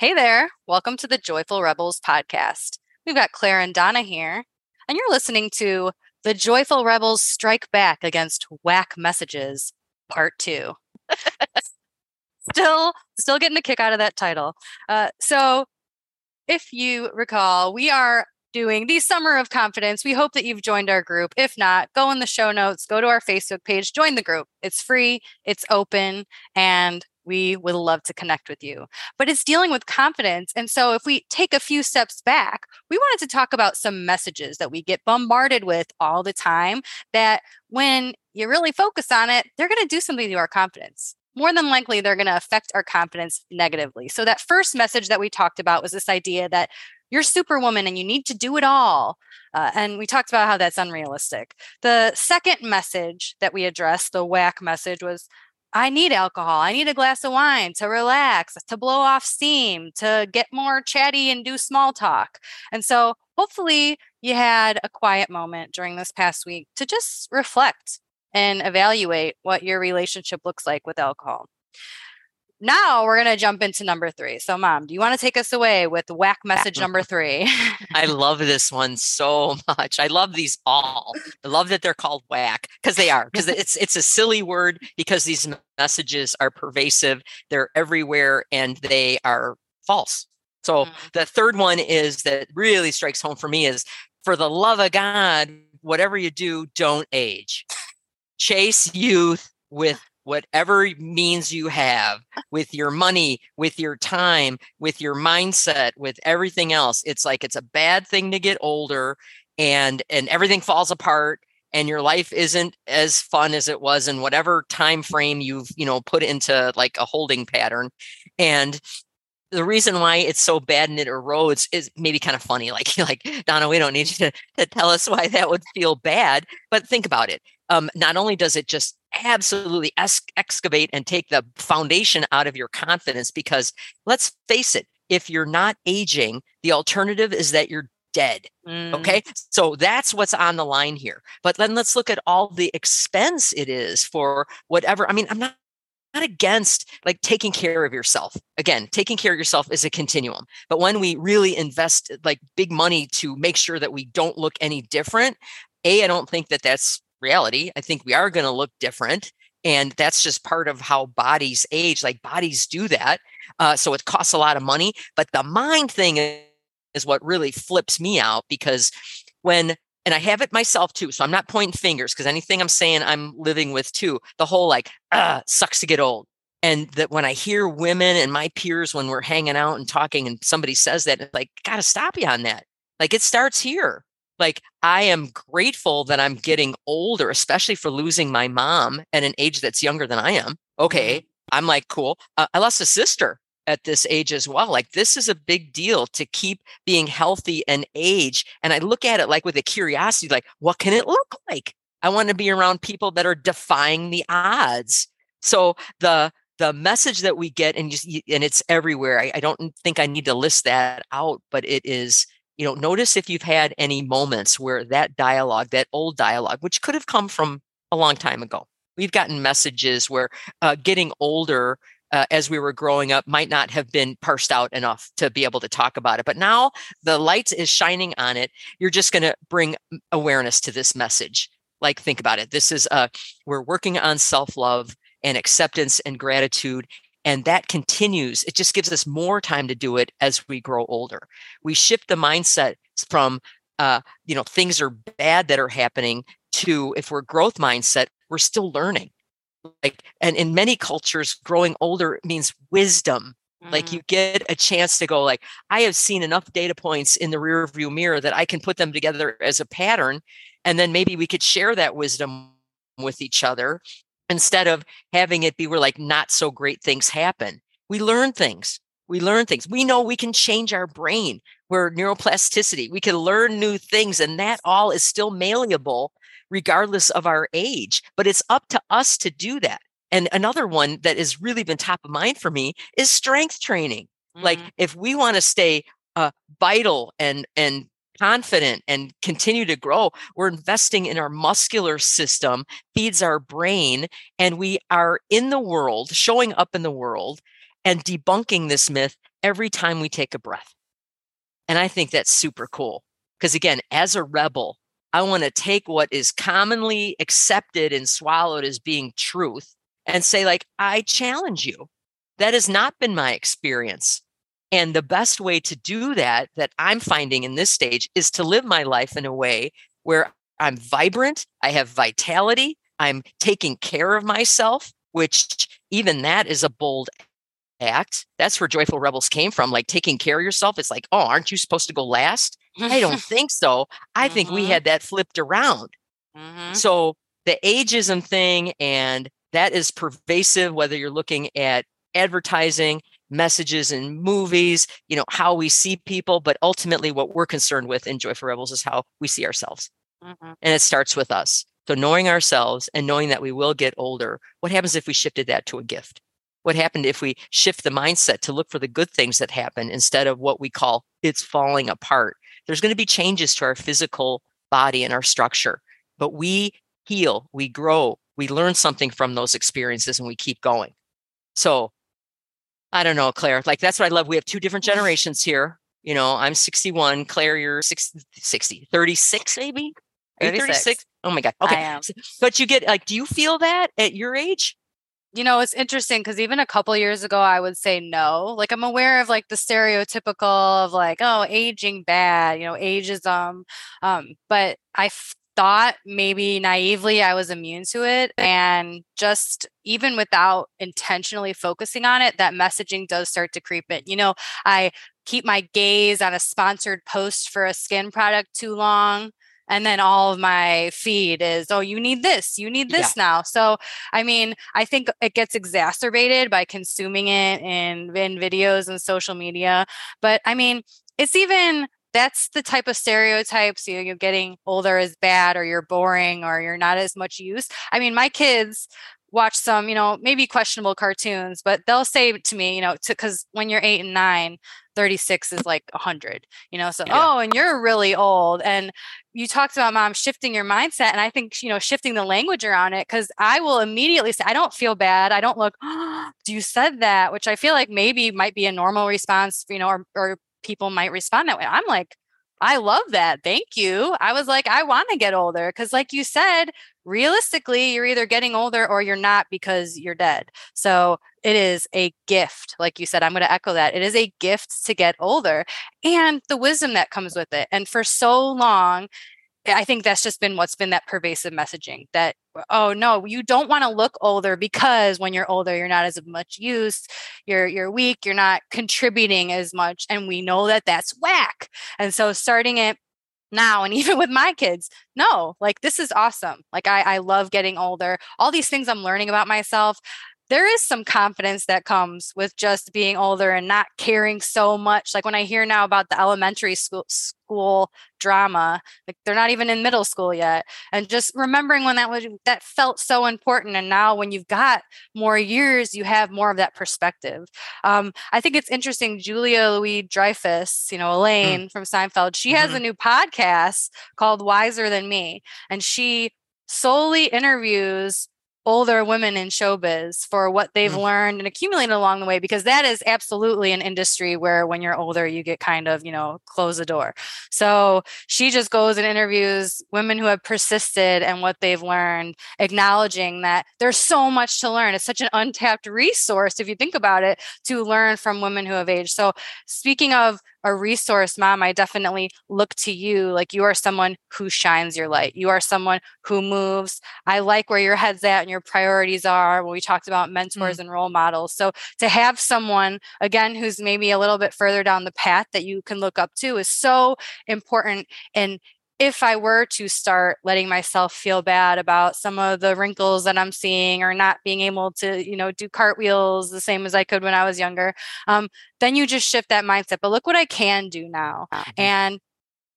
Hey there. Welcome to the Joyful Rebels podcast. We've got Claire and Donna here, and you're listening to The Joyful Rebels Strike Back Against Whack Messages, Part 2. still, still getting a kick out of that title. Uh, so, if you recall, we are doing the Summer of Confidence. We hope that you've joined our group. If not, go in the show notes, go to our Facebook page, join the group. It's free, it's open, and we would love to connect with you. But it's dealing with confidence. And so, if we take a few steps back, we wanted to talk about some messages that we get bombarded with all the time that when you really focus on it, they're going to do something to our confidence. More than likely, they're going to affect our confidence negatively. So, that first message that we talked about was this idea that you're superwoman and you need to do it all. Uh, and we talked about how that's unrealistic. The second message that we addressed, the whack message, was I need alcohol. I need a glass of wine to relax, to blow off steam, to get more chatty and do small talk. And so hopefully you had a quiet moment during this past week to just reflect and evaluate what your relationship looks like with alcohol now we're going to jump into number three. So, mom, do you want to take us away with whack message number three? I love this one so much. I love these all. I love that they're called whack because they are, because it's it's a silly word because these messages are pervasive, they're everywhere, and they are false. So, mm-hmm. the third one is that really strikes home for me is for the love of God, whatever you do, don't age. Chase youth with whatever means you have with your money, with your time, with your mindset, with everything else. It's like it's a bad thing to get older and and everything falls apart and your life isn't as fun as it was in whatever time frame you've, you know, put into like a holding pattern. And the reason why it's so bad and it erodes is maybe kind of funny. Like, like Donna, we don't need you to, to tell us why that would feel bad, but think about it. Um, not only does it just absolutely excavate and take the foundation out of your confidence, because let's face it, if you're not aging, the alternative is that you're dead. Mm. Okay. So that's what's on the line here. But then let's look at all the expense it is for whatever. I mean, I'm not not against like taking care of yourself. Again, taking care of yourself is a continuum. But when we really invest like big money to make sure that we don't look any different, A, I don't think that that's reality. I think we are going to look different. And that's just part of how bodies age. Like bodies do that. Uh, so it costs a lot of money. But the mind thing is what really flips me out because when and I have it myself too. So I'm not pointing fingers because anything I'm saying I'm living with too. The whole like, sucks to get old. And that when I hear women and my peers when we're hanging out and talking and somebody says that, it's like, gotta stop you on that. Like it starts here. Like I am grateful that I'm getting older, especially for losing my mom at an age that's younger than I am. Okay. Mm-hmm. I'm like, cool. Uh, I lost a sister at this age as well. Like this is a big deal to keep being healthy and age. And I look at it like with a curiosity, like, what can it look like? I want to be around people that are defying the odds. So the the message that we get and just and it's everywhere. I, I don't think I need to list that out, but it is you know notice if you've had any moments where that dialogue that old dialogue which could have come from a long time ago we've gotten messages where uh, getting older uh, as we were growing up might not have been parsed out enough to be able to talk about it. But now the light is shining on it. You're just going to bring awareness to this message. Like, think about it. This is uh, we're working on self love and acceptance and gratitude. And that continues. It just gives us more time to do it as we grow older. We shift the mindset from, uh, you know, things are bad that are happening to if we're growth mindset, we're still learning like and in many cultures growing older means wisdom mm. like you get a chance to go like i have seen enough data points in the rear view mirror that i can put them together as a pattern and then maybe we could share that wisdom with each other instead of having it be where like not so great things happen we learn things we learn things we know we can change our brain we're neuroplasticity we can learn new things and that all is still malleable regardless of our age. But it's up to us to do that. And another one that has really been top of mind for me is strength training. Mm-hmm. Like if we want to stay uh, vital and and confident and continue to grow, we're investing in our muscular system, feeds our brain, and we are in the world, showing up in the world and debunking this myth every time we take a breath. And I think that's super cool. Because again, as a rebel, I want to take what is commonly accepted and swallowed as being truth and say, like, I challenge you. That has not been my experience. And the best way to do that, that I'm finding in this stage, is to live my life in a way where I'm vibrant, I have vitality, I'm taking care of myself, which even that is a bold act. That's where Joyful Rebels came from. Like taking care of yourself. It's like, oh, aren't you supposed to go last? I don't think so. I mm-hmm. think we mm-hmm. had that flipped around. Mm-hmm. So the ageism thing, and that is pervasive, whether you're looking at advertising, messages in movies, you know, how we see people, but ultimately what we're concerned with in Joyful Rebels is how we see ourselves. Mm-hmm. And it starts with us. So knowing ourselves and knowing that we will get older, what happens if we shifted that to a gift? What happened if we shift the mindset to look for the good things that happen instead of what we call it's falling apart? There's going to be changes to our physical body and our structure, but we heal, we grow, we learn something from those experiences and we keep going. So I don't know, Claire, like that's what I love. We have two different generations here. You know, I'm 61, Claire, you're 60, 60 36 maybe? 36. 36? Oh my God. Okay. But you get like, do you feel that at your age? You know, it's interesting because even a couple years ago, I would say no. Like, I'm aware of like the stereotypical of like, oh, aging bad, you know, ageism. Um, but I f- thought maybe naively I was immune to it. And just even without intentionally focusing on it, that messaging does start to creep in. You know, I keep my gaze on a sponsored post for a skin product too long and then all of my feed is oh you need this you need this yeah. now so i mean i think it gets exacerbated by consuming it in in videos and social media but i mean it's even that's the type of stereotypes you know, you're getting older is bad or you're boring or you're not as much use i mean my kids watch some, you know, maybe questionable cartoons, but they'll say to me, you know, because when you're eight and nine, 36 is like 100, you know, so, yeah. oh, and you're really old. And you talked about mom shifting your mindset. And I think, you know, shifting the language around it, because I will immediately say, I don't feel bad. I don't look, oh, you said that, which I feel like maybe might be a normal response, you know, or, or people might respond that way. I'm like, I love that. Thank you. I was like, I want to get older because, like you said, realistically, you're either getting older or you're not because you're dead. So it is a gift. Like you said, I'm going to echo that. It is a gift to get older and the wisdom that comes with it. And for so long, I think that's just been what's been that pervasive messaging that, oh no, you don't want to look older because when you're older, you're not as much use, you're, you're weak, you're not contributing as much. And we know that that's whack. And so starting it now and even with my kids no like this is awesome like I, I love getting older all these things i'm learning about myself there is some confidence that comes with just being older and not caring so much. Like when I hear now about the elementary school, school drama, like they're not even in middle school yet, and just remembering when that was that felt so important. And now when you've got more years, you have more of that perspective. Um, I think it's interesting. Julia Louis Dreyfus, you know mm. Elaine mm. from Seinfeld, she mm-hmm. has a mm-hmm. new podcast called Wiser Than Me, and she solely interviews older women in showbiz for what they've mm. learned and accumulated along the way because that is absolutely an industry where when you're older you get kind of you know close the door. So she just goes and interviews women who have persisted and what they've learned acknowledging that there's so much to learn. It's such an untapped resource if you think about it to learn from women who have aged. So speaking of a resource, mom, I definitely look to you. Like you are someone who shines your light. You are someone who moves. I like where your head's at and your priorities are when we talked about mentors mm. and role models. So to have someone, again, who's maybe a little bit further down the path that you can look up to is so important in if I were to start letting myself feel bad about some of the wrinkles that I'm seeing or not being able to, you know, do cartwheels the same as I could when I was younger, um, then you just shift that mindset. But look what I can do now. Mm-hmm. And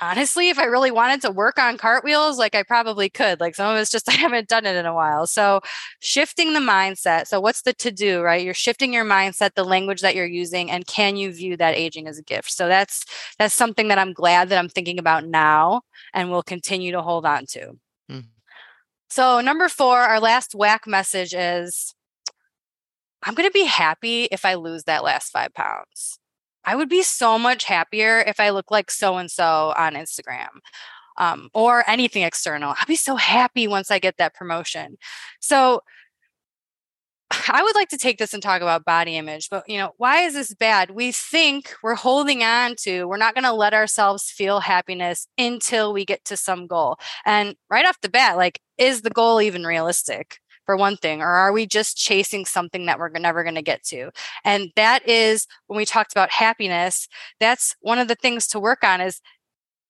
honestly, if I really wanted to work on cartwheels, like I probably could. Like some of it's just I haven't done it in a while. So shifting the mindset. So what's the to do, right? You're shifting your mindset, the language that you're using, and can you view that aging as a gift? So that's that's something that I'm glad that I'm thinking about now and will continue to hold on to. Mm-hmm. So number four, our last whack message is I'm going to be happy if I lose that last five pounds. I would be so much happier if I look like so and so on Instagram. Um, or anything external. I'll be so happy once I get that promotion. So I would like to take this and talk about body image, but you know, why is this bad? We think we're holding on to, we're not going to let ourselves feel happiness until we get to some goal. And right off the bat, like, is the goal even realistic? For one thing, or are we just chasing something that we're never going to get to? And that is when we talked about happiness, that's one of the things to work on is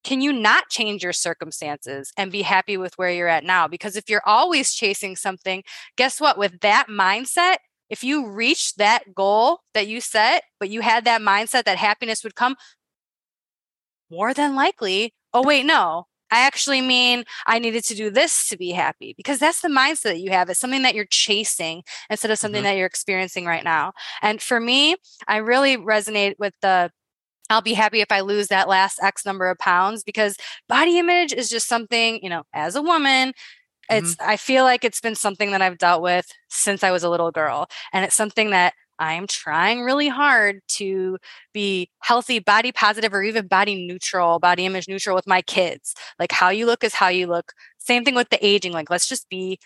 can you not change your circumstances and be happy with where you're at now? Because if you're always chasing something, guess what? With that mindset, if you reach that goal that you set, but you had that mindset that happiness would come, more than likely, oh, wait, no, I actually mean I needed to do this to be happy because that's the mindset that you have. It's something that you're chasing instead of something mm-hmm. that you're experiencing right now. And for me, I really resonate with the I'll be happy if I lose that last X number of pounds because body image is just something, you know, as a woman, it's mm-hmm. I feel like it's been something that I've dealt with since I was a little girl. And it's something that I'm trying really hard to be healthy, body positive, or even body neutral, body image neutral with my kids. Like how you look is how you look. Same thing with the aging. Like let's just be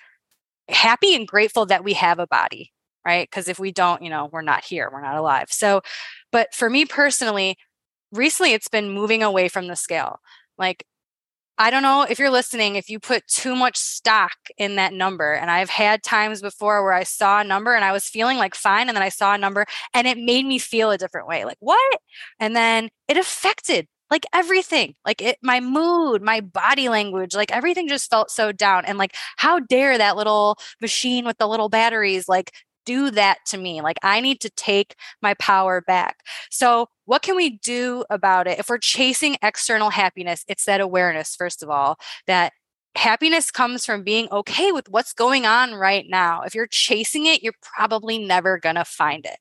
happy and grateful that we have a body, right? Because if we don't, you know, we're not here, we're not alive. So, but for me personally, recently it's been moving away from the scale. Like, I don't know if you're listening, if you put too much stock in that number. And I've had times before where I saw a number and I was feeling like fine. And then I saw a number and it made me feel a different way. Like, what? And then it affected like everything like it my mood my body language like everything just felt so down and like how dare that little machine with the little batteries like do that to me. Like I need to take my power back. So, what can we do about it? If we're chasing external happiness, it's that awareness, first of all, that happiness comes from being okay with what's going on right now. If you're chasing it, you're probably never going to find it.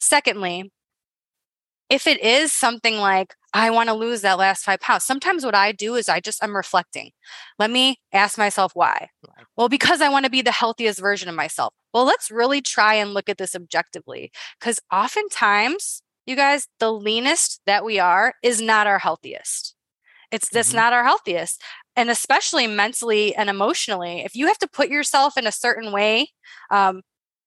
Secondly, if it is something like, I want to lose that last five pounds, sometimes what I do is I just, I'm reflecting. Let me ask myself why. Well, because I want to be the healthiest version of myself. Well, let's really try and look at this objectively because oftentimes, you guys, the leanest that we are is not our healthiest. It's that's mm-hmm. not our healthiest. And especially mentally and emotionally, if you have to put yourself in a certain way, um,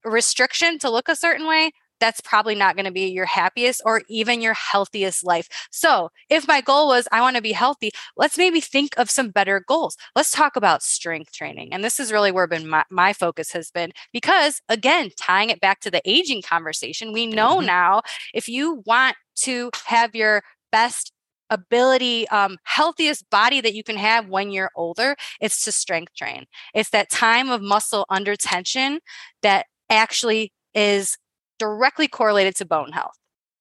restriction to look a certain way, that's probably not going to be your happiest or even your healthiest life. So, if my goal was I want to be healthy, let's maybe think of some better goals. Let's talk about strength training. And this is really where been my, my focus has been because again, tying it back to the aging conversation, we know mm-hmm. now if you want to have your best ability, um, healthiest body that you can have when you're older, it's to strength train. It's that time of muscle under tension that actually is directly correlated to bone health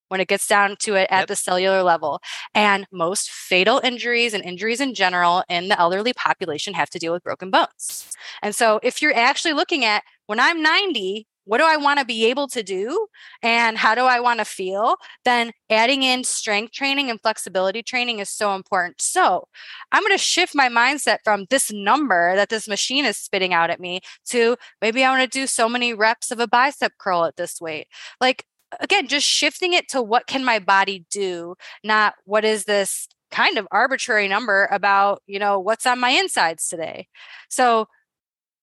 when it gets down to it at yep. the cellular level. And most fatal injuries and injuries in general in the elderly population have to deal with broken bones. And so if you're actually looking at when I'm 90, what do I want to be able to do and how do I want to feel, then adding in strength training and flexibility training is so important. So I'm going to shift my mindset from this number that this machine is spitting out at me to maybe I want to do so many reps of a bicep curl at this weight. Like, again, just shifting it to what can my body do, not what is this kind of arbitrary number about, you know, what's on my insides today. So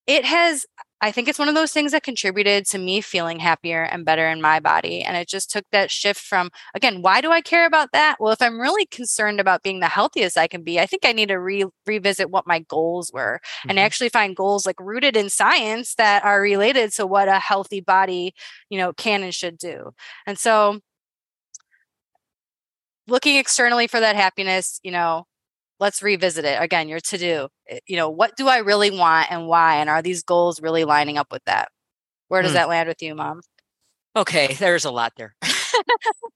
it has I think it's one of those things that contributed to me feeling happier and better in my body. And it just took that shift from, again, why do I care about that? Well, if I'm really concerned about being the healthiest I can be, I think I need to re- revisit what my goals were mm-hmm. and actually find goals like rooted in science that are related to what a healthy body, you know, can and should do. And so looking externally for that happiness, you know, let's revisit it again your to do eh, you know what do i really want and why and are these goals really lining up with that? Where does mm. that land with you mom? Okay there's a lot there.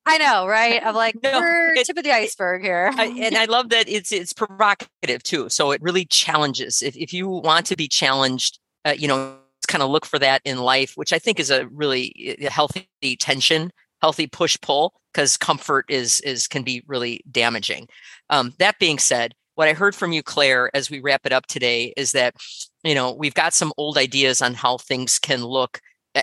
I know right? I'm like no, we're it, tip of the iceberg here. I, and i love that it's it's provocative too so it really challenges. If, if you want to be challenged uh, you know kind of look for that in life which i think is a really eh, healthy tension healthy push pull because comfort is is can be really damaging. Um, that being said, what I heard from you, Claire, as we wrap it up today, is that you know we've got some old ideas on how things can look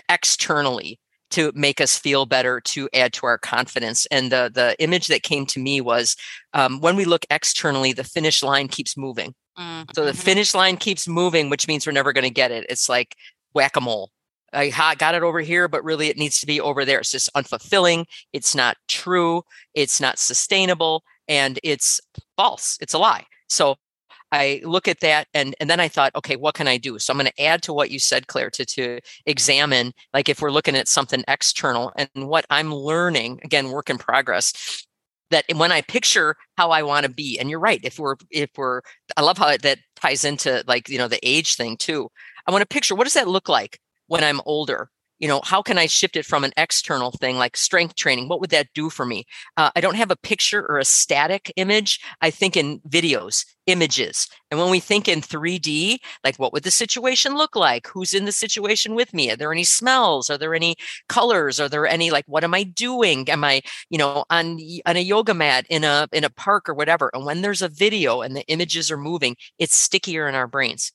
externally, to make us feel better to add to our confidence and the the image that came to me was um, when we look externally the finish line keeps moving mm-hmm. so the mm-hmm. finish line keeps moving which means we're never going to get it it's like whack-a-mole I got it over here, but really it needs to be over there. It's just unfulfilling. It's not true. It's not sustainable and it's false. It's a lie. So I look at that and and then I thought, okay, what can I do? So I'm going to add to what you said, Claire, to to examine like if we're looking at something external and what I'm learning, again, work in progress. That when I picture how I want to be, and you're right, if we're if we're, I love how that ties into like you know the age thing too. I want to picture what does that look like when I'm older? you know how can i shift it from an external thing like strength training? What would that do for me? Uh, i don't have a picture or a static image. I think in videos images. And when we think in 3d like what would the situation look like? Who's in the situation with me? Are there any smells? Are there any colors? Are there any like what am i doing? Am i you know on on a yoga mat in a in a park or whatever? And when there's a video and the images are moving it's stickier in our brains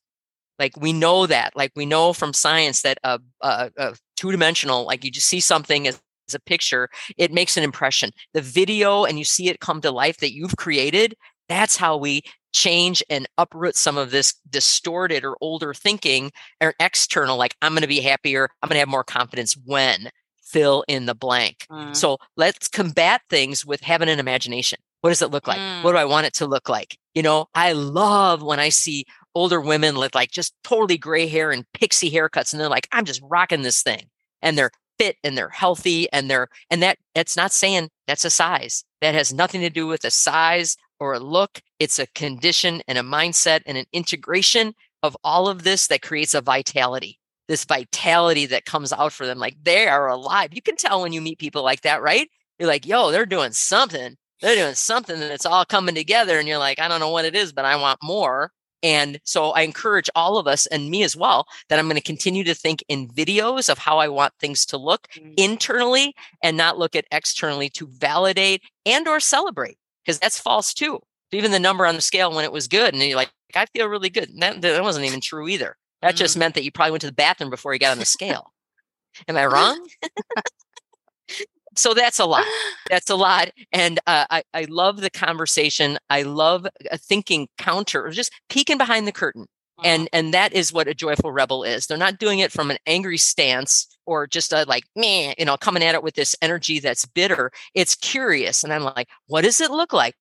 like we know that like we know from science that a, a, a two-dimensional like you just see something as, as a picture it makes an impression. The video and you see it come to life that you've created that's how we change and uproot some of this distorted or older thinking or external like i'm going to be happier i'm going to have more confidence when fill in the blank. Mm. so let's combat things with having an imagination. What does it look like? Mm. what do i want it to look like? You know i love when i see older women with like just totally gray hair and pixie haircuts and they're like i'm just rocking this thing and they're fit and they're healthy and they're and that that's not saying that's a size. That has nothing to do with a size or a look. It's a condition and a mindset and an integration of all of this that creates a vitality. This vitality that comes out for them like they are alive. You can tell when you meet people like that right? You're like yo they're doing something. They're doing something and it's all coming together and you're like i don't know what it is but i want more and so I encourage all of us and me as well that I'm going to continue to think in videos of how I want things to look mm-hmm. internally and not look at externally to validate and or celebrate because that's false too. Even the number on the scale when it was good and you're like, I feel really good. That, that wasn't even true either. That just meant that you probably went to the bathroom before you got on the scale. Am I wrong? so that's a lot. That's a lot. And uh, I, I love the conversation. I love uh, thinking counter or just peeking behind the curtain. And uh-huh. and that is what a joyful rebel is. They're not doing it from an angry stance or just a like me, you know, coming at it with this energy that's bitter. It's curious. And I'm like, what does it look like?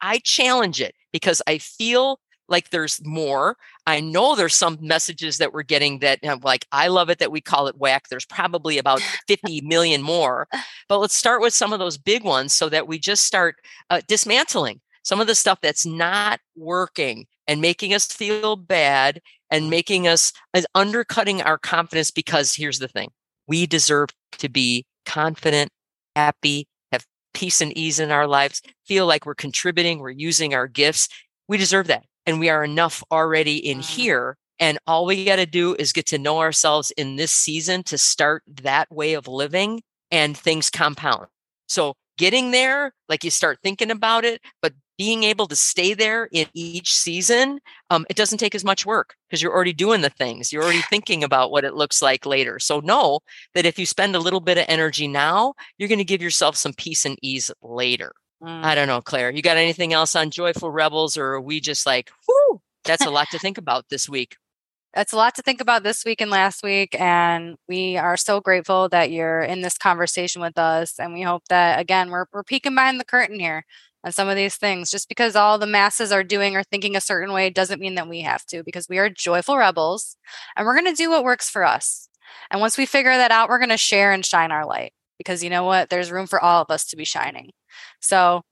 I challenge it because I feel like there's more. I know there's some messages that we're getting that you know, like I love it that we call it whack. There's probably about 50 million more. But let's start with some of those big ones so that we just start uh, dismantling some of the stuff that's not working and making us feel bad and making us as undercutting our confidence because here's the thing. We deserve to be confident, happy, have peace and ease in our lives, feel like we're contributing, we're using our gifts. We deserve that and we are enough already in here. And all we got to do is get to know ourselves in this season to start that way of living and things compound. So getting there, like you start thinking about it, but being able to stay there in each season, um, it doesn't take as much work because you're already doing the things. You're already thinking about what it looks like later. So know that if you spend a little bit of energy now, you're going to give yourself some peace and ease later. Mm. I don't know, Claire. You got anything else on Joyful Rebels, or are we just like, whoo, that's a lot to think about this week? That's a lot to think about this week and last week. And we are so grateful that you're in this conversation with us. And we hope that, again, we're, we're peeking behind the curtain here on some of these things. Just because all the masses are doing or thinking a certain way doesn't mean that we have to, because we are joyful rebels and we're going to do what works for us. And once we figure that out, we're going to share and shine our light because you know what? There's room for all of us to be shining. So,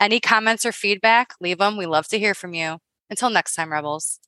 any comments or feedback, leave them. We love to hear from you. Until next time, Rebels.